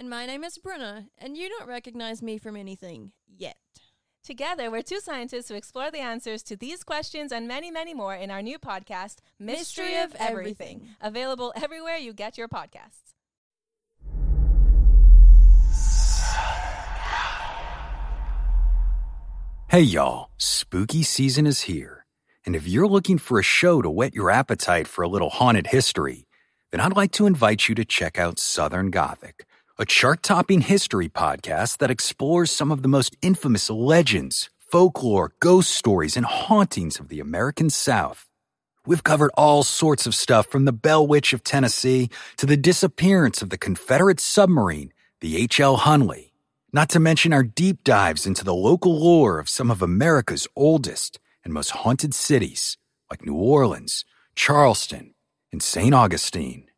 And my name is Bruna, and you don't recognize me from anything yet. Together, we're two scientists who explore the answers to these questions and many, many more in our new podcast, Mystery, Mystery of of Everything, Everything. available everywhere you get your podcasts. Hey y'all, spooky season is here. And if you're looking for a show to whet your appetite for a little haunted history, then I'd like to invite you to check out Southern Gothic, a chart topping history podcast that explores some of the most infamous legends, folklore, ghost stories, and hauntings of the American South. We've covered all sorts of stuff from the Bell Witch of Tennessee to the disappearance of the Confederate submarine, the H.L. Hunley. Not to mention our deep dives into the local lore of some of America's oldest and most haunted cities, like New Orleans, Charleston, and St. Augustine.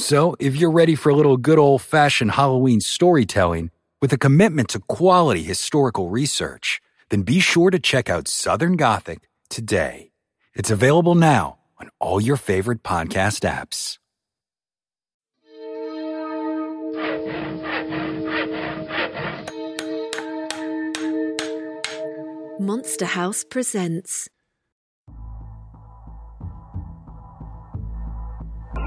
So, if you're ready for a little good old fashioned Halloween storytelling with a commitment to quality historical research, then be sure to check out Southern Gothic today. It's available now on all your favorite podcast apps. Monster House presents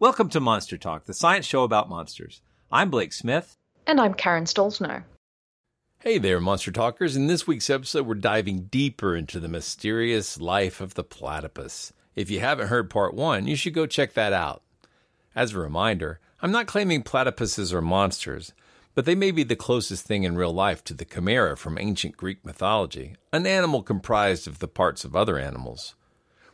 Welcome to Monster Talk, the science show about monsters. I'm Blake Smith. And I'm Karen Stollznow. Hey there, Monster Talkers. In this week's episode, we're diving deeper into the mysterious life of the platypus. If you haven't heard part one, you should go check that out. As a reminder, I'm not claiming platypuses are monsters, but they may be the closest thing in real life to the chimera from ancient Greek mythology, an animal comprised of the parts of other animals.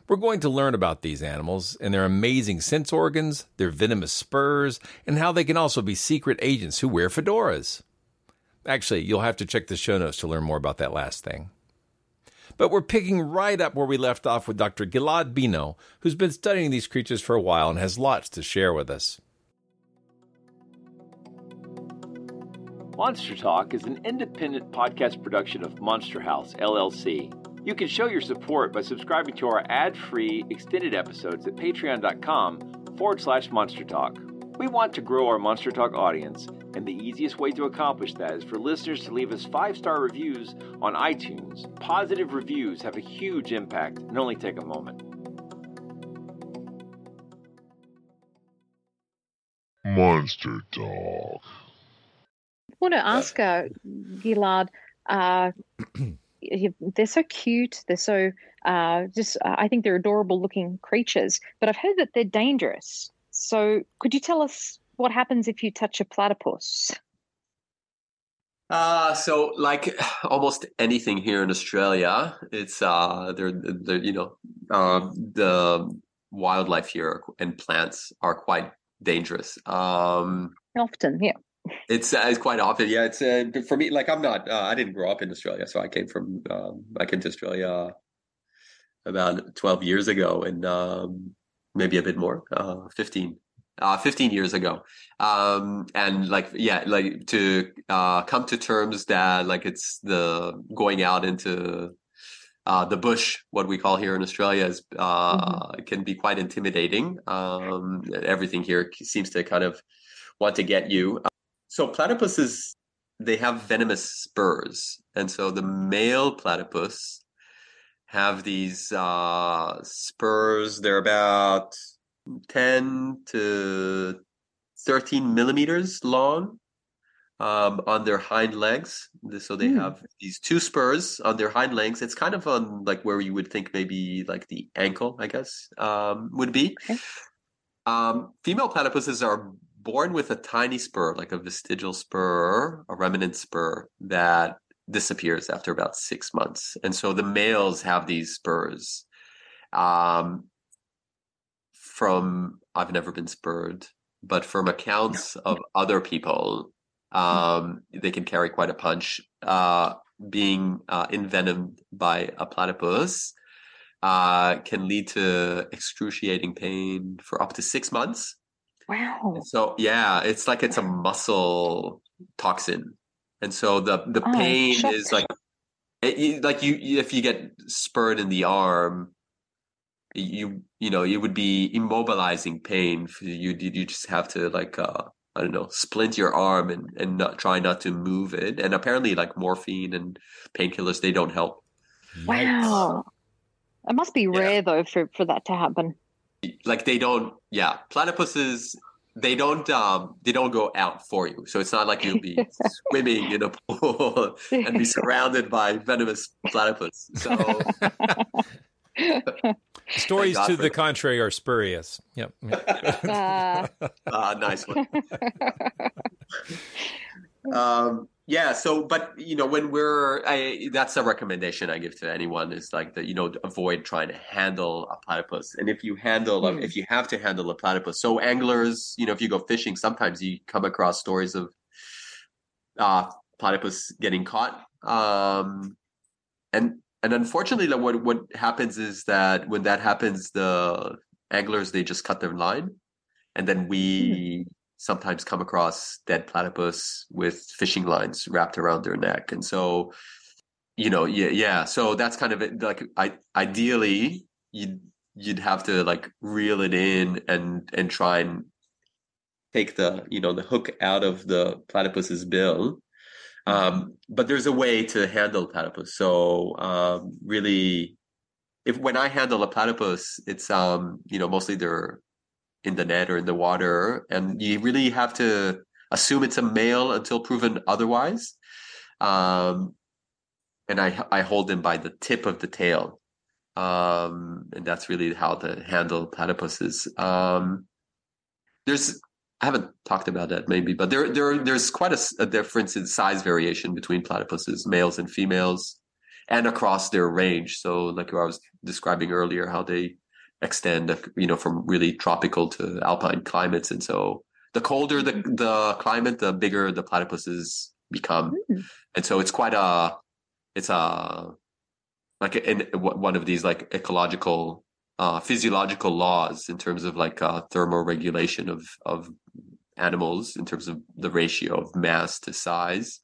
We're going to learn about these animals and their amazing sense organs, their venomous spurs, and how they can also be secret agents who wear fedoras. Actually, you'll have to check the show notes to learn more about that last thing. But we're picking right up where we left off with Dr. Gilad Bino, who's been studying these creatures for a while and has lots to share with us. Monster Talk is an independent podcast production of Monster House, LLC. You can show your support by subscribing to our ad free extended episodes at patreon.com forward slash monster talk. We want to grow our Monster Talk audience, and the easiest way to accomplish that is for listeners to leave us five star reviews on iTunes. Positive reviews have a huge impact and only take a moment. Monster Talk. I want to ask uh, Gilad, uh, you- they're so cute. They're so uh, just, uh, I think they're adorable looking creatures, but I've heard that they're dangerous. So could you tell us what happens if you touch a platypus? Uh, so like almost anything here in Australia, it's uh, they're, they're you know, uh, the wildlife here and plants are quite dangerous. Um, Often, yeah. It's uh, it's quite often, yeah. It's uh, for me. Like I'm not. Uh, I didn't grow up in Australia, so I came from. Um, I came to Australia about 12 years ago, and um, maybe a bit more, uh, 15. Uh, 15 years ago um and like yeah like to uh come to terms that like it's the going out into uh the bush what we call here in australia is uh can be quite intimidating um everything here seems to kind of want to get you so platypuses they have venomous spurs, and so the male platypus have these uh, spurs. They're about ten to thirteen millimeters long um, on their hind legs. So they Hmm. have these two spurs on their hind legs. It's kind of on like where you would think maybe like the ankle, I guess, um, would be. Um, female platypuses are born with a tiny spur, like a vestigial spur, a remnant spur that disappears after about six months. And so the males have these spurs. Um, from I've never been spurred, but from accounts of other people, um, they can carry quite a punch. Uh, being uh, envenomed by a platypus uh, can lead to excruciating pain for up to six months. Wow. So yeah, it's like it's a muscle toxin, and so the the Oh, pain shit. is like it, you, like you you- if you get spurred in the arm, you you know it would be immobilizing pain. For you you just have to like uh I don't know splint your arm and and not try not to move it. And apparently like morphine and painkillers they don't help. Wow. It must be rare though for, for that to happen. Like they don't yeah platypuses they don't um they don't go out for you so it's not like you'll be swimming in a pool and be surrounded by venomous platypus so Stories to the that. contrary are spurious. Yep. Uh, uh, nice one um yeah so but you know when we're i that's a recommendation i give to anyone is like that you know avoid trying to handle a platypus and if you handle a, Hmm. if you have to handle a platypus so anglers you know if you go fishing sometimes you come across stories of uh platypus getting caught um and and unfortunately like, what what happens is that when that happens the anglers they just cut their line and then we sometimes come across dead platypus with fishing lines wrapped around their neck. And so you know yeah yeah. So that's kind of it like i ideally you'd you'd have to like reel it in and and try and take the you know the hook out of the platypus's bill. Um but there's a way to handle platypus. So um really if when i handle a platypus it's um you know mostly they're in the net or in the water and you really have to assume it's a male until proven otherwise. Um and i i hold them by the tip of the tail. Um and that's really how to handle platypuses. Um there's I haven't talked about that maybe, but there there there's quite a difference in size variation between platypuses, males and females, and across their range. So, like I was describing earlier, how they extend, you know, from really tropical to alpine climates, and so the colder the the climate, the bigger the platypuses become, and so it's quite a it's a like in one of these like ecological uh, physiological laws in terms of like uh, thermoregulation of of animals in terms of the ratio of mass to size.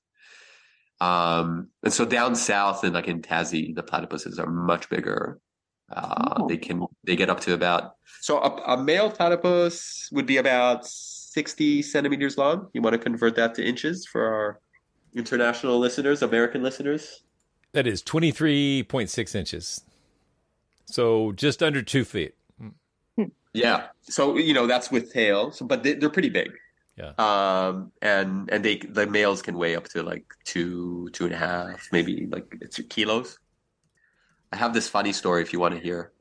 Um, and so down south and like in Tassie, the platypuses are much bigger. Uh, Oh. They can they get up to about so a, a male platypus would be about sixty centimeters long. You want to convert that to inches for our international listeners, American listeners. That is 23.6 inches. So just under two feet. Yeah. So you know that's with tail. So, but they, they're pretty big. Yeah. Um, and and they the males can weigh up to like two two and a half, maybe like two kilos. I have this funny story if you want to hear.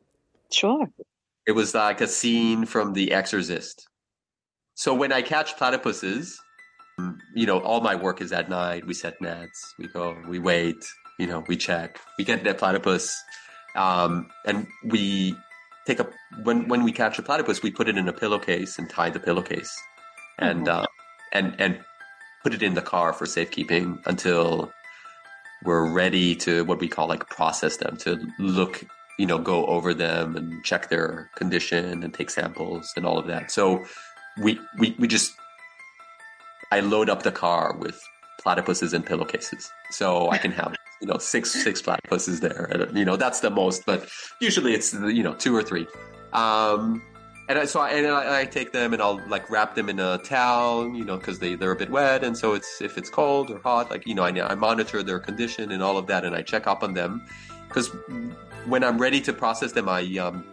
Sure. It was like a scene from The Exorcist. So when I catch platypuses, you know, all my work is at night. We set nets, we go, we wait, you know, we check, we get that platypus, um, and we take a when when we catch a platypus, we put it in a pillowcase and tie the pillowcase, and uh, and and put it in the car for safekeeping until we're ready to what we call like process them to look you know go over them and check their condition and take samples and all of that. So we we, we just i load up the car with platypuses and pillowcases. So i can have you know six six platypuses there. You know that's the most but usually it's you know two or three. Um and I, so I, and I, I take them and I'll like wrap them in a towel, you know, because they they're a bit wet, and so it's if it's cold or hot, like you know, I I monitor their condition and all of that, and I check up on them because when I'm ready to process them, I um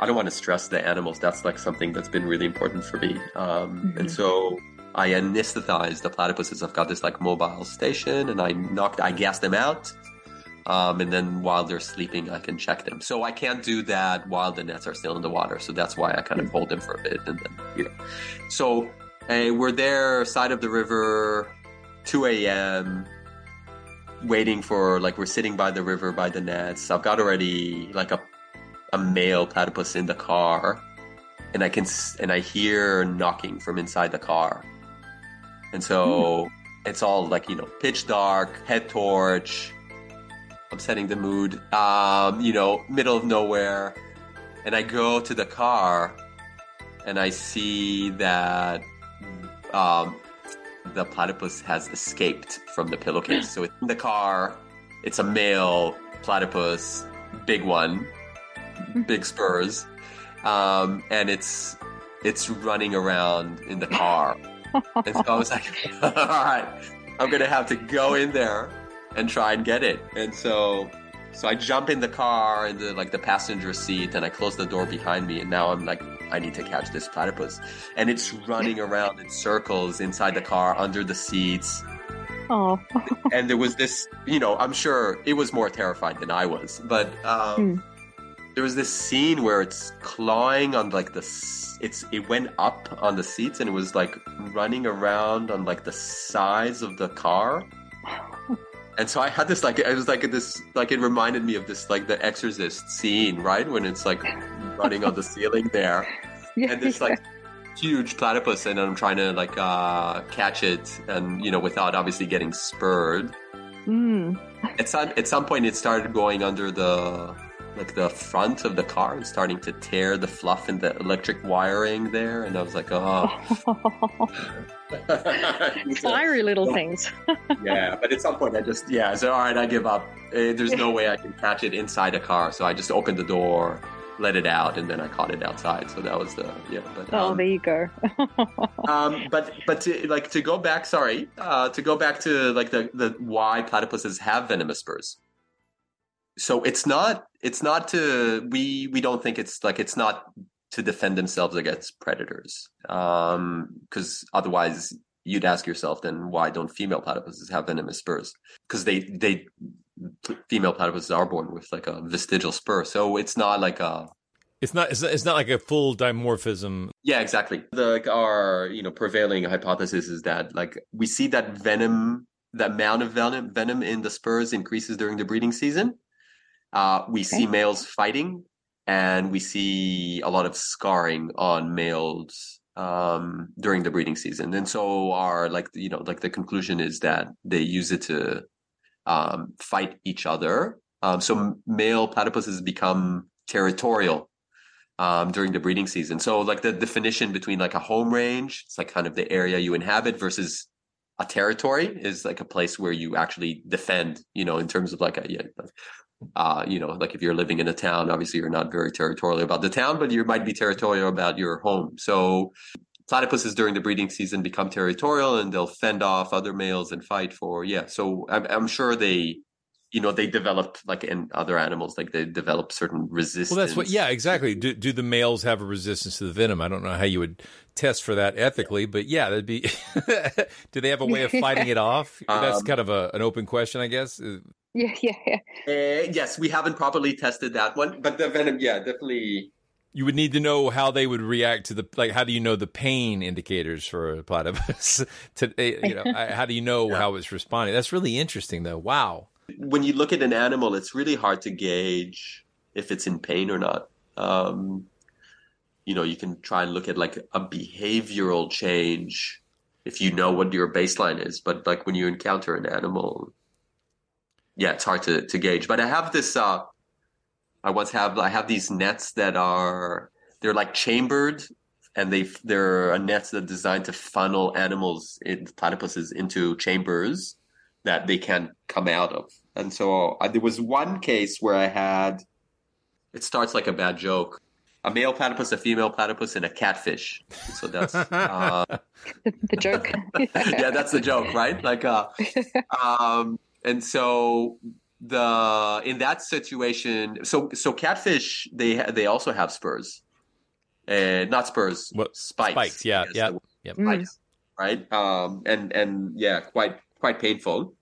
I don't want to stress the animals. That's like something that's been really important for me, um, mm-hmm. and so. I anesthetize the platypuses. I've got this like mobile station, and I knocked, I gas them out, um, and then while they're sleeping, I can check them. So I can't do that while the nets are still in the water. So that's why I kind of hold them for a bit, and then you know. So uh, we're there, side of the river, 2 a.m. Waiting for like we're sitting by the river by the nets. I've got already like a a male platypus in the car, and I can and I hear knocking from inside the car, and so. Hmm. It's all like, you know, pitch dark, head torch, I'm setting the mood. Um, you know, middle of nowhere, and I go to the car, and I see that um, the platypus has escaped from the pillowcase. so it's in the car. It's a male platypus, big one, big spurs, um, and it's it's running around in the car. and so I was like, all right, I'm gonna have to go in there and try and get it. And so so I jump in the car in the like the passenger seat and I close the door behind me and now I'm like I need to catch this platypus. And it's running around in circles inside the car under the seats. Oh. and there was this, you know, I'm sure it was more terrified than I was, but um, hmm. there was this scene where it's clawing on like the it's it went up on the seats and it was like running around on like the sides of the car and so I had this like it was like this like it reminded me of this like the Exorcist scene, right? When it's like running on the ceiling there, yeah, and this like huge platypus, and I'm trying to like uh, catch it, and you know, without obviously getting spurred. Mm. At some at some point, it started going under the like the front of the car and starting to tear the fluff in the electric wiring there, and I was like, oh. Fiery little things. yeah, but at some point I just yeah, I said, all right, I give up. Eh, there's no way I can catch it inside a car, so I just opened the door, let it out, and then I caught it outside. So that was the yeah. But, oh, um, there you go. um, but but to, like to go back, sorry, uh, to go back to like the the why platypuses have venomous spurs. So it's not it's not to we we don't think it's like it's not to defend themselves against predators. Because um, otherwise, you'd ask yourself, then why don't female platypuses have venomous spurs? Because they they female platypuses are born with like a vestigial spur, so it's not like a it's not, it's not. It's not like a full dimorphism. Yeah, exactly. The like our you know prevailing hypothesis is that like we see that venom, the amount of venom venom in the spurs increases during the breeding season. Uh, we okay. see males fighting and we see a lot of scarring on males um, during the breeding season. And so our like you know like the conclusion is that they use it to um, fight each other. Um, so male platypuses become territorial um, during the breeding season. So like the definition between like a home range, it's like kind of the area you inhabit versus a territory is like a place where you actually defend, you know, in terms of like a yeah, uh, you know, like if you're living in a town, obviously you're not very territorial about the town, but you might be territorial about your home. So platypuses during the breeding season become territorial and they'll fend off other males and fight for, yeah. So I'm, I'm sure they, you know, they develop like in other animals, like they develop certain resistance. Well, that's what, yeah, exactly. Do, do the males have a resistance to the venom? I don't know how you would test for that ethically, but yeah, that'd be, do they have a way of fighting it off? That's um, kind of a, an open question, I guess. Yeah, yeah, yeah. Uh, yes, we haven't properly tested that one, but the venom, yeah, definitely. You would need to know how they would react to the like. How do you know the pain indicators for a platypus? to eh, you know, how do you know yeah. how it's responding? That's really interesting, though. Wow. When you look at an animal, it's really hard to gauge if it's in pain or not. Um, you know, you can try and look at like a behavioral change if you know what your baseline is, but like when you encounter an animal, yeah, it's hard to, to gauge. But I have this. Uh, I once have I have these nets that are they're like chambered, and they they're nets that are designed to funnel animals, in, platypuses, into chambers that they can't come out of. And so uh, there was one case where I had. It starts like a bad joke. a male platypus, a female platypus, and a catfish. So that's uh, the, the joke. yeah, that's the joke, right? Like, uh, um, and so the in that situation, so so catfish they they also have spurs, and not spurs, what spikes. Spikes, yeah, yeah, yeah. Spikes, right? Um, and and yeah, quite quite painful.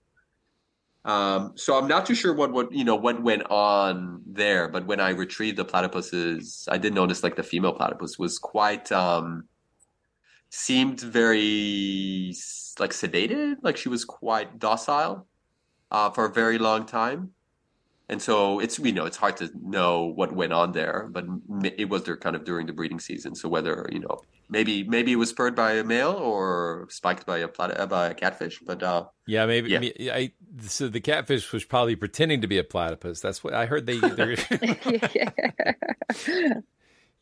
Um, so I'm not too sure what what you know what went on there, but when I retrieved the platypuses, I did notice like the female platypus was quite um, seemed very like sedated, like she was quite docile uh, for a very long time. And so it's you know it's hard to know what went on there, but it was there kind of during the breeding season. So whether you know maybe maybe it was spurred by a male or spiked by a plat- by a catfish, but uh, yeah, maybe. Yeah. I, so the catfish was probably pretending to be a platypus. That's what I heard. They,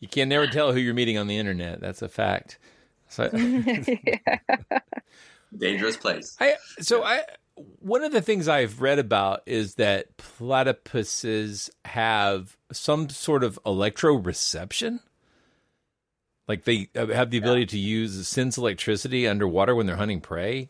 you can never tell who you're meeting on the internet. That's a fact. So, dangerous place. I so I one of the things I've read about is that platypuses have some sort of electroreception. Like they uh, have the ability yeah. to use sense electricity underwater when they're hunting prey.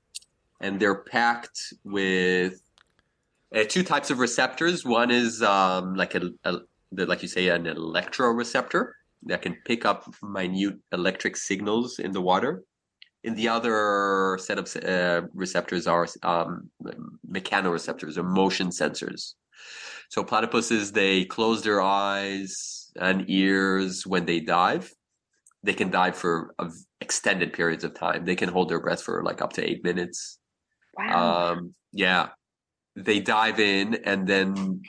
and they're packed with uh, two types of receptors. One is um, like a, a the, like you say an electroreceptor that can pick up minute electric signals in the water. And the other set of uh, receptors are um, mechanoreceptors or motion sensors. So platypuses they close their eyes and ears when they dive. They can dive for extended periods of time. They can hold their breath for like up to eight minutes. Um, yeah. They dive in and then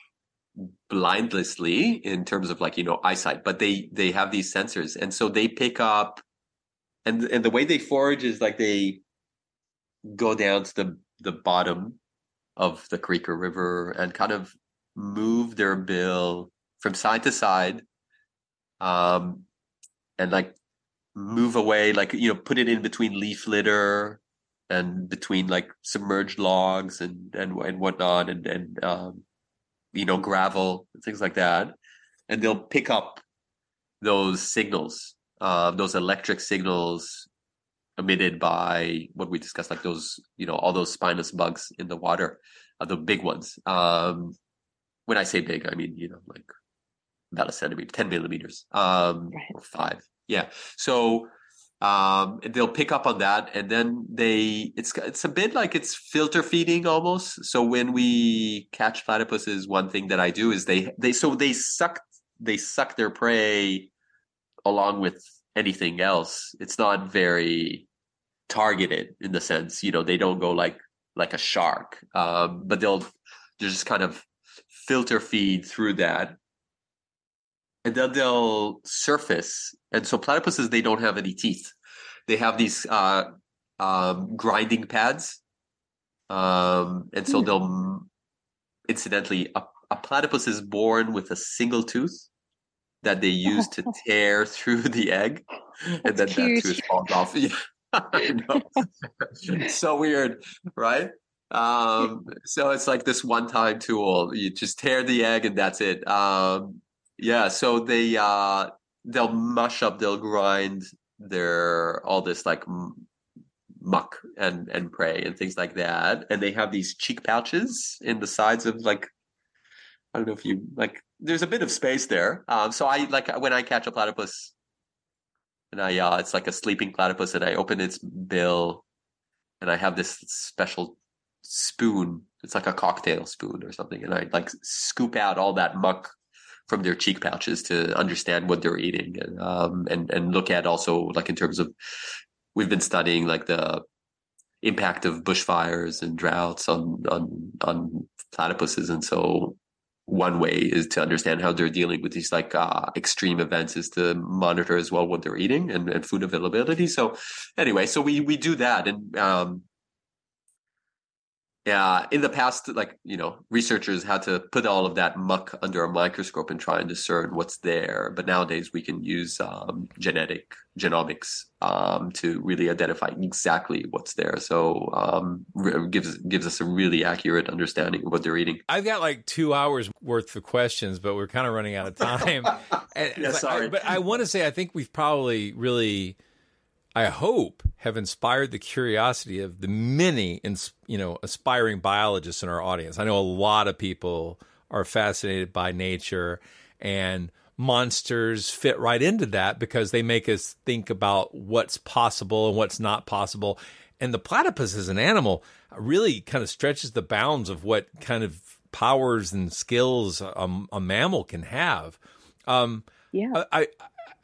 blindlessly in terms of like, you know, eyesight, but they, they have these sensors. And so they pick up and, and the way they forage is like they go down to the, the bottom of the creek or river and kind of move their bill from side to side. Um, and like move away, like, you know, put it in between leaf litter and between like submerged logs and and and whatnot and and um, you know gravel and things like that, and they'll pick up those signals, uh, those electric signals emitted by what we discussed, like those you know all those spinous bugs in the water, uh, the big ones. Um, when I say big, I mean you know like about a centimeter, ten millimeters, um, right. or five. Yeah. So um, they'll pick up on that, and then they it's it's a bit like it's filter feeding almost. So when we catch platypuses, one thing that I do is they they so they suck they suck their prey along with anything else. It's not very targeted in the sense you know they don't go like like a shark, um, but they'll just kind of filter feed through that and then they'll surface. And so platypuses, they don't have any teeth. They have these uh, um, grinding pads Um, and so they'll, incidentally, a, a platypus is born with a single tooth that they use to tear through the egg, and then cute. that tooth falls off. Yeah, I know. so weird, right? Um, so it's like this one-time tool. You just tear the egg, and that's it. Um, yeah. So they uh, they'll mush up, they'll grind their all this like muck and and prey and things like that, and they have these cheek pouches in the sides of like I don't know if you like. There's a bit of space there. Um, so I like when I catch a platypus, and I uh, it's like a sleeping platypus, and I open its bill, and I have this special spoon. It's like a cocktail spoon or something, and I like scoop out all that muck from their cheek pouches to understand what they're eating, and um, and and look at also like in terms of we've been studying like the impact of bushfires and droughts on on on platypuses, and so one way is to understand how they're dealing with these like uh, extreme events is to monitor as well what they're eating and, and food availability. So anyway, so we we do that. And um yeah, in the past, like you know, researchers had to put all of that muck under a microscope and try and discern what's there. But nowadays, we can use um, genetic genomics um, to really identify exactly what's there. So um, re- gives gives us a really accurate understanding of what they're eating. I've got like two hours worth of questions, but we're kind of running out of time. Yeah, sorry. I, but I want to say I think we've probably really, I hope, have inspired the curiosity of the many, you know, aspiring biologists in our audience. I know a lot of people are fascinated by nature and monsters fit right into that because they make us think about what's possible and what's not possible. And the platypus as an animal really kind of stretches the bounds of what kind of powers and skills a, a mammal can have. Um, yeah. I, I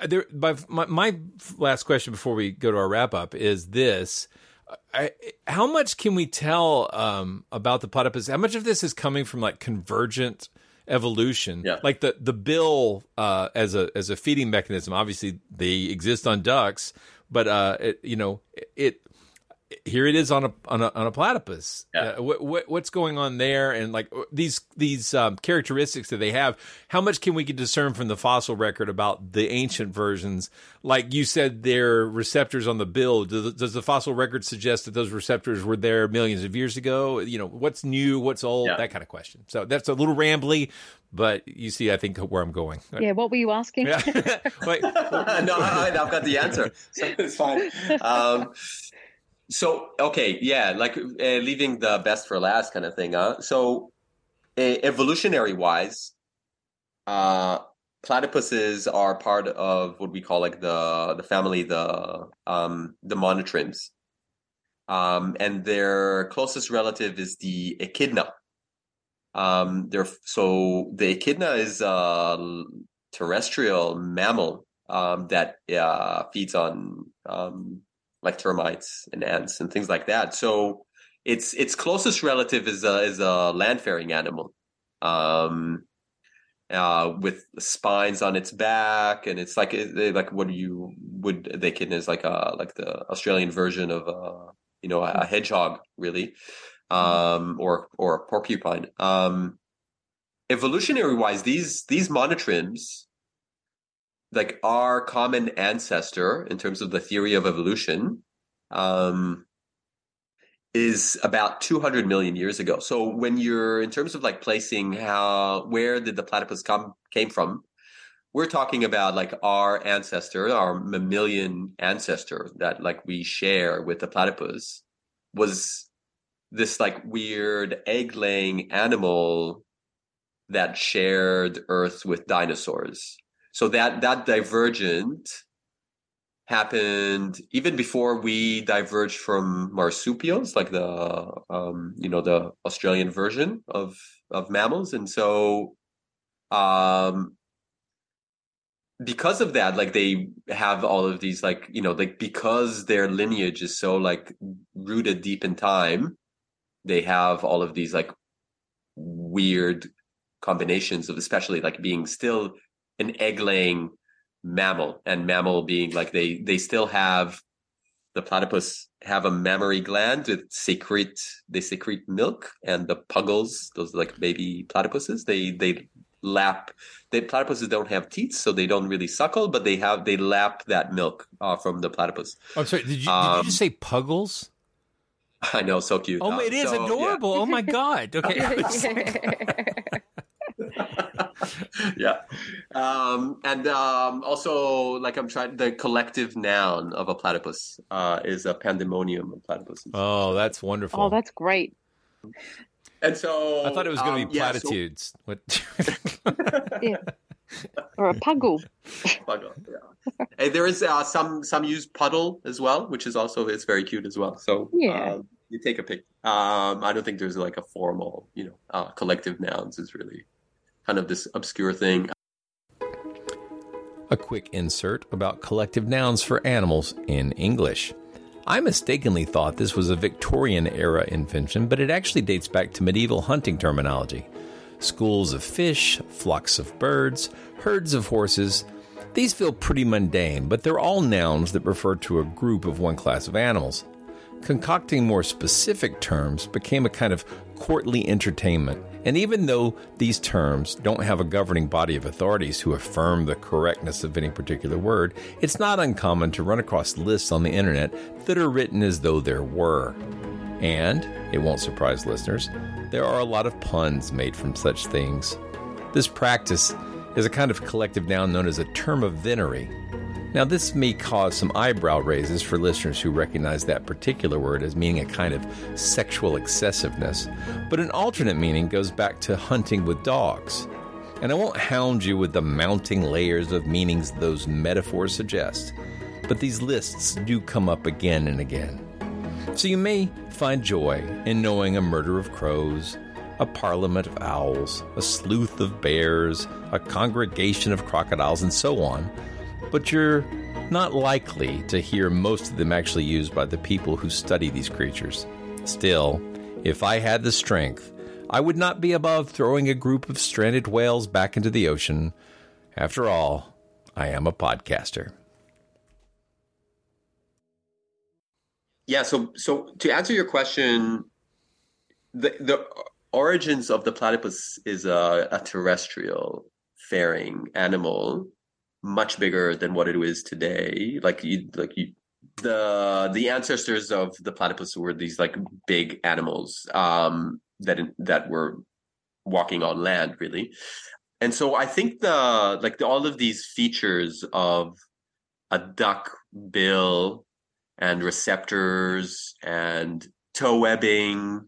there, my, my my last question before we go to our wrap up is this: I, how much can we tell um, about the platypus? How much of this is coming from like convergent evolution? Yeah. Like the the bill uh, as a as a feeding mechanism. Obviously, they exist on ducks, but uh, it, you know it. Here it is on a on a, on a platypus. Yeah. Uh, what, what what's going on there, and like these these um, characteristics that they have? How much can we discern from the fossil record about the ancient versions? Like you said, their receptors on the bill. Does, does the fossil record suggest that those receptors were there millions of years ago? You know, what's new, what's old, Yeah. that kind of question. So that's a little rambly, but you see, I think where I'm going. Yeah, what were you asking? Yeah. Wait, no, I, I've got the answer. So it's fine. Um, so okay, yeah, like uh, leaving the best for last kind of thing. Huh? So evolutionary wise, uh, platypuses are part of what we call like the the family the um the monotremes. Um, and their closest relative is the echidna. Um, they're so the echidna is a terrestrial mammal um, that uh, feeds on um, like termites and ants and things like that. So its its closest relative is a is a land faring animal, um, uh, with spines on its back, and it's like like what you would they echidna is like a like the Australian version of a you know a, a hedgehog really, um, or or a porcupine. Um, evolutionary wise, these these monotremes like our common ancestor in terms of the theory of evolution um, is about 200 million years ago. So when you're in terms of like placing how where did the platypus come came from, we're talking about like our ancestor, our mammalian ancestor that like we share with the platypus was this like weird egg laying animal that shared earth with dinosaurs. So that that divergent happened even before we diverged from marsupials, like the um, you know the Australian version of of mammals, and so um, because of that, like they have all of these like you know like because their lineage is so like rooted deep in time, they have all of these like weird combinations of especially like being still an egg laying mammal and mammal being like they they still have the platypus have a mammary gland that secrete they secrete milk, and the puggles, those like baby platypuses, they they lap. The platypuses don't have teeth, so they don't really suckle, but they have they lap that milk uh, from the platypus. I'm sorry. Did you, did Um, you just say puggles? I know, so cute. Oh, Uh, it is so, yeah. adorable. Oh my god. Okay. yeah. Um, and um, also, like I'm trying, the collective noun of a platypus uh, is a pandemonium of platypuses. oh, that's wonderful. Oh, that's great. And so I thought it was going to um, be yeah, so- platitudes. What? Yeah. Or a puggle. Puggle, yeah. and there is uh, some some use puddle as well, which is also it's very cute as well. So Yeah. um, you take a pic. Um, I don't think there's like a formal, you know, uh, collective nouns is really kind of this obscure thing. A quick insert about collective nouns for animals in English. I mistakenly thought this was a Victorian era invention, but it actually dates back to medieval hunting terminology. Schools of fish, flocks of birds, herds of horses. These feel pretty mundane, but they're all nouns that refer to a group of one class of animals. Concocting more specific terms became a kind of courtly entertainment, and even though these terms don't have a governing body of authorities who affirm the correctness of any particular word, it's not uncommon to run across lists on the internet that are written as though there were. And, it won't surprise listeners, there are a lot of puns made from such things. This practice is a kind of collective noun known as a term of venery. Now, this may cause some eyebrow raises for listeners who recognize that particular word as meaning a kind of sexual excessiveness, but an alternate meaning goes back to hunting with dogs. And I won't hound you with the mounting layers of meanings those metaphors suggest, but these lists do come up again and again. So you may find joy in knowing a murder of crows, a parliament of owls, a sleuth of bears, a congregation of crocodiles, and so on, but you're not likely to hear most of them actually used by the people who study these creatures. Still, if I had the strength, I would not be above throwing a group of stranded whales back into the ocean. After all, I am a podcaster. Yeah. So so to answer your question, the the origins of the platypus is a, a terrestrial faring animal, much bigger than what it is today. Like you like you the the ancestors of the platypus were these like big animals um that that were walking on land really and so i think the like the, all of these features of a duck bill and receptors and toe webbing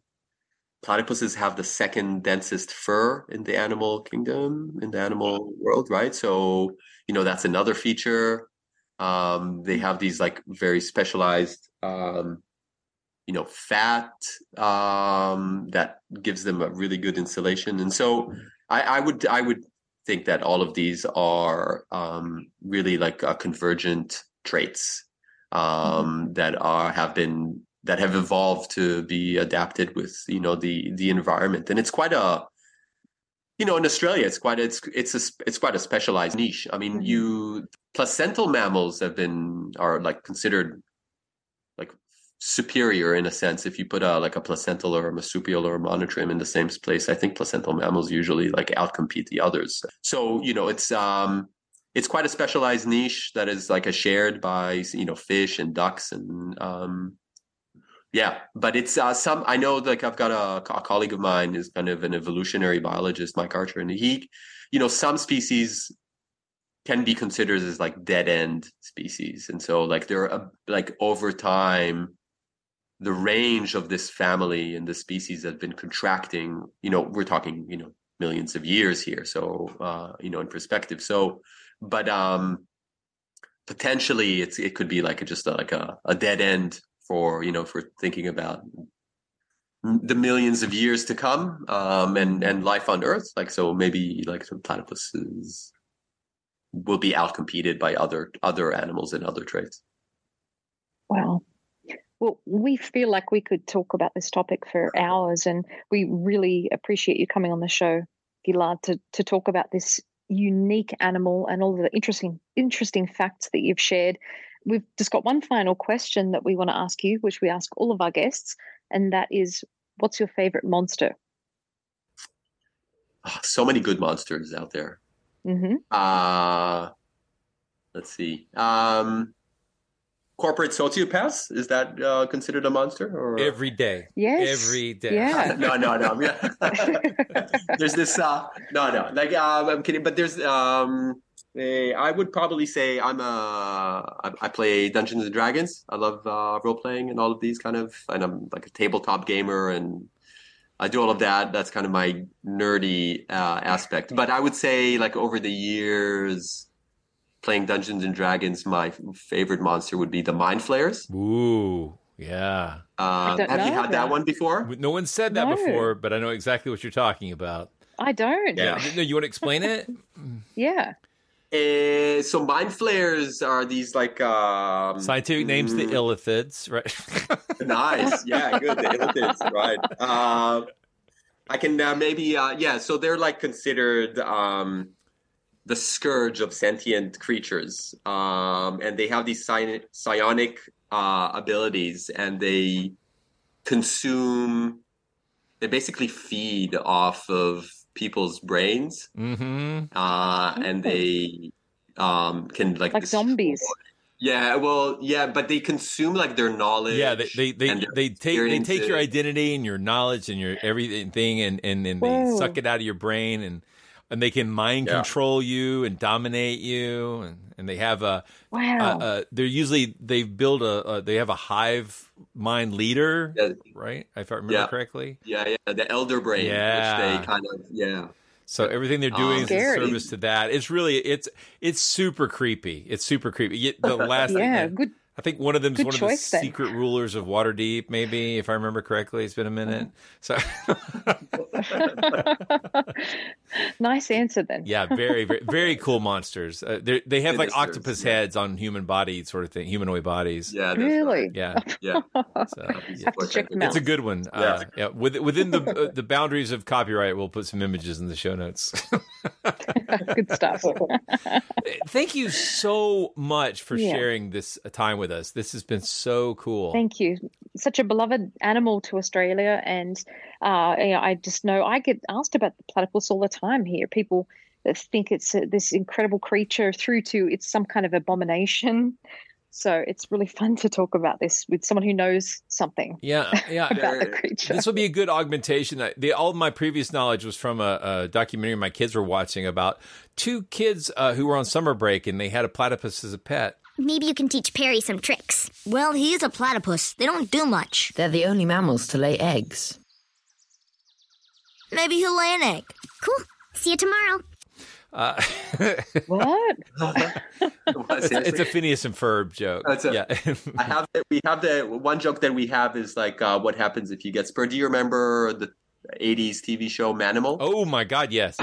platypuses have the second densest fur in the animal kingdom in the animal world right? So you know that's another feature. Um, they have these like very specialized, um, you know, fat um, that gives them a really good insulation. And so I, I would I would think that all of these are um, really like uh, convergent traits um, that are have been that have evolved to be adapted with you know the the environment. And it's quite a you know in australia it's quite it's it's a it's quite a specialized niche. I mean you placental mammals have been are like considered like superior in a sense. If you put a like a placental or a marsupial or a monotreme in the same place i think placental mammals usually like outcompete the others. So you know it's um it's quite a specialized niche that is like a shared by you know fish and ducks and um yeah, but it's uh, some. I know, like I've got a, a colleague of mine is kind of an evolutionary biologist, Mike Archer, and he, you know, some species can be considered as like dead end species, and so like they're like over time, the range of this family and the species have been contracting. You know, we're talking, you know, millions of years here, so uh, you know, in perspective. So, but um, potentially, it's it could be like a, just a, like a, a dead end for you know for thinking about the millions of years to come um, and and life on Earth. Like so, maybe like some platypuses will be outcompeted by other other animals and other traits. Wow. Well, we feel like we could talk about this topic for hours, and we really appreciate you coming on the show, Gilad, to, to talk about this unique animal and all the interesting interesting facts that you've shared. We've just got one final question that we want to ask you, which we ask all of our guests, and that is, what's your favorite monster? Oh, so many good monsters out there. Mm-hmm. Uh, let's see. Um, corporate sociopaths is that uh, considered a monster? Or Every day. Yes. Every day. Yeah. no, no, no. there's this. Uh, no, no. Like um, I'm kidding, but there's. Um, a, I would probably say I'm a. I, I play Dungeons and Dragons. I love uh, role playing and all of these kind of. And I'm like a tabletop gamer and. I do all of that. That's kind of my nerdy uh, aspect. But I would say, like over the years, playing Dungeons and Dragons, my favorite monster would be the Mind Flayers. Ooh, yeah. Uh, don't have you had that that. one before? No one said that No. before, but I know exactly what you're talking about. I don't. Yeah. No, you want to explain it? Yeah. Uh, so mind flayers are these like um, Scientific names the mm, illithids, right? nice, yeah, good. The illithids, right? Uh, I can uh, maybe, uh, yeah. So they're like considered um, the scourge of sentient creatures, um, and they have these psi- psionic uh, abilities, and they consume. They basically feed off of people's brains, mm-hmm. uh, and they um, can like Like destroy- zombies. Yeah, well, yeah, but they consume like their knowledge. Yeah, they they they, they take they take your identity and your knowledge and your everything and and, and they Whoa. suck it out of your brain and and they can mind Yeah. control you and dominate you and, and they have a Wow. uh, uh, they're usually they build a, uh they have a hive mind leader Yeah. right if I remember Yeah. correctly Yeah, yeah, the elder brain, Yeah. which they kind of, yeah. so everything they're doing Um, is in service to that it's really it's it's super creepy it's super creepy the last Yeah. Good. I think one of them is Good one of the then. secret rulers of Waterdeep, maybe if I remember correctly. It's been a minute, so nice answer then. yeah, very, very, very cool monsters. Uh, they're- they have like octopus yeah. heads on human body sort of thing, humanoid bodies. Yeah, Really? right. Yeah, Yeah. so, Have to check it's a good one. Uh, yeah, with, within the uh, the boundaries of copyright, we'll put some images in the show notes. Good stuff. Thank you so much for Yeah. sharing this time with us. This has been so cool. Thank you. Such a beloved animal to Australia, and uh, you know, I just know I get asked about the platypus all the time here. People think it's a, this incredible creature, through to it's some kind of abomination. So it's really fun to talk about this with someone who knows something Yeah, yeah. about the creature. This will be a good augmentation. The, all of my previous knowledge was from a, a documentary my kids were watching about two kids uh, who were on summer break and they had a platypus as a pet. Maybe you can teach Perry some tricks. Well, he is a platypus. They don't do much. They're the only mammals to lay eggs. Maybe he'll lay an egg. Cool. See you tomorrow. Uh, what? it's, it's a Phineas and Ferb joke. That's a- yeah. I have the, we have the one joke that we have is like uh, what happens if you get spurred. Do you remember the 80s TV show Manimal? oh my God, yes.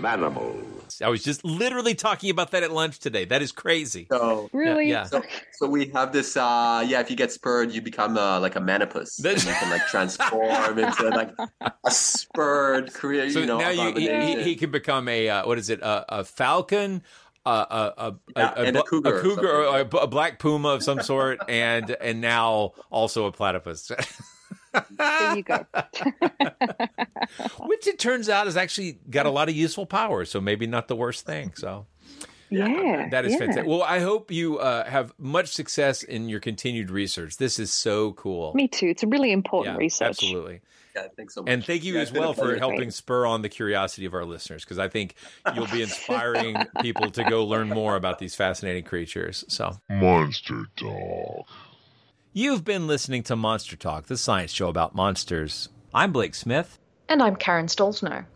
Manimal. I was just literally talking about that at lunch today. That is crazy. So Really? Yeah. So, so we have this. Uh, yeah, if you get spurred, you become uh, like a manipus. and you can like transform into like a spurred career. So you know, now you, he, he, can become a uh, what is it? A, a falcon, a a a, Yeah, and a bla- cougar or cougar, or a, a black puma of some sort, and and now also a platypus. There you go. Which it turns out has actually got a lot of useful power, so maybe not the worst thing. So Yeah. that is yeah. fantastic. Well, I hope you uh, have much success in your continued research. This is so cool. Me too. It's a really important yeah, research. absolutely. Yeah, thanks so much. And thank you Yeah, as it's been a well for pleasure. helping spur on the curiosity of our listeners because I think you'll be inspiring people to go learn more about these fascinating creatures. So, Monster Talk. You've been listening to Monster Talk, the science show about monsters. I'm Blake Smith. And I'm Karen Stollznow.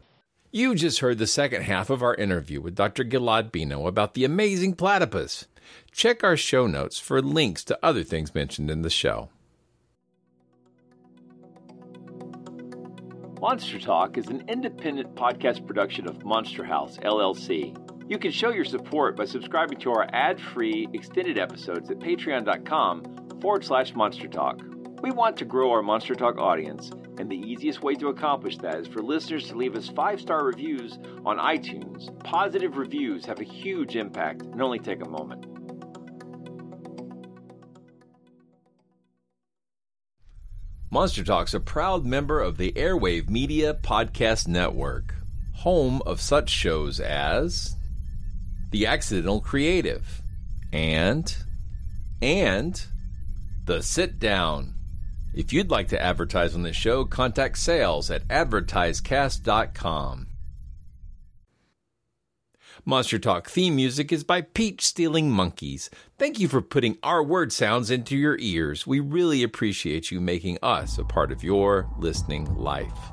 You just heard the second half of our interview with Dr. Gilad Bino about the amazing platypus. Check our show notes for links to other things mentioned in the show. Monster Talk is an independent podcast production of Monster House, LLC. You can show your support by subscribing to our ad free extended episodes at patreon.com forward slash monster talk. We want to grow our Monster Talk audience, And the easiest way to accomplish that is for listeners to leave us five star reviews on iTunes. Positive reviews have a huge impact and only take a moment. Monster Talk's a proud member of the Airwave Media Podcast Network, home of such shows as The Accidental Creative and and The Sit Down. If you'd like to advertise on this show, contact sales at advertisecast.com. Monster Talk theme music is by Peach Stealing Monkeys. Thank you for putting our word sounds into your ears. We really appreciate you making us a part of your listening life.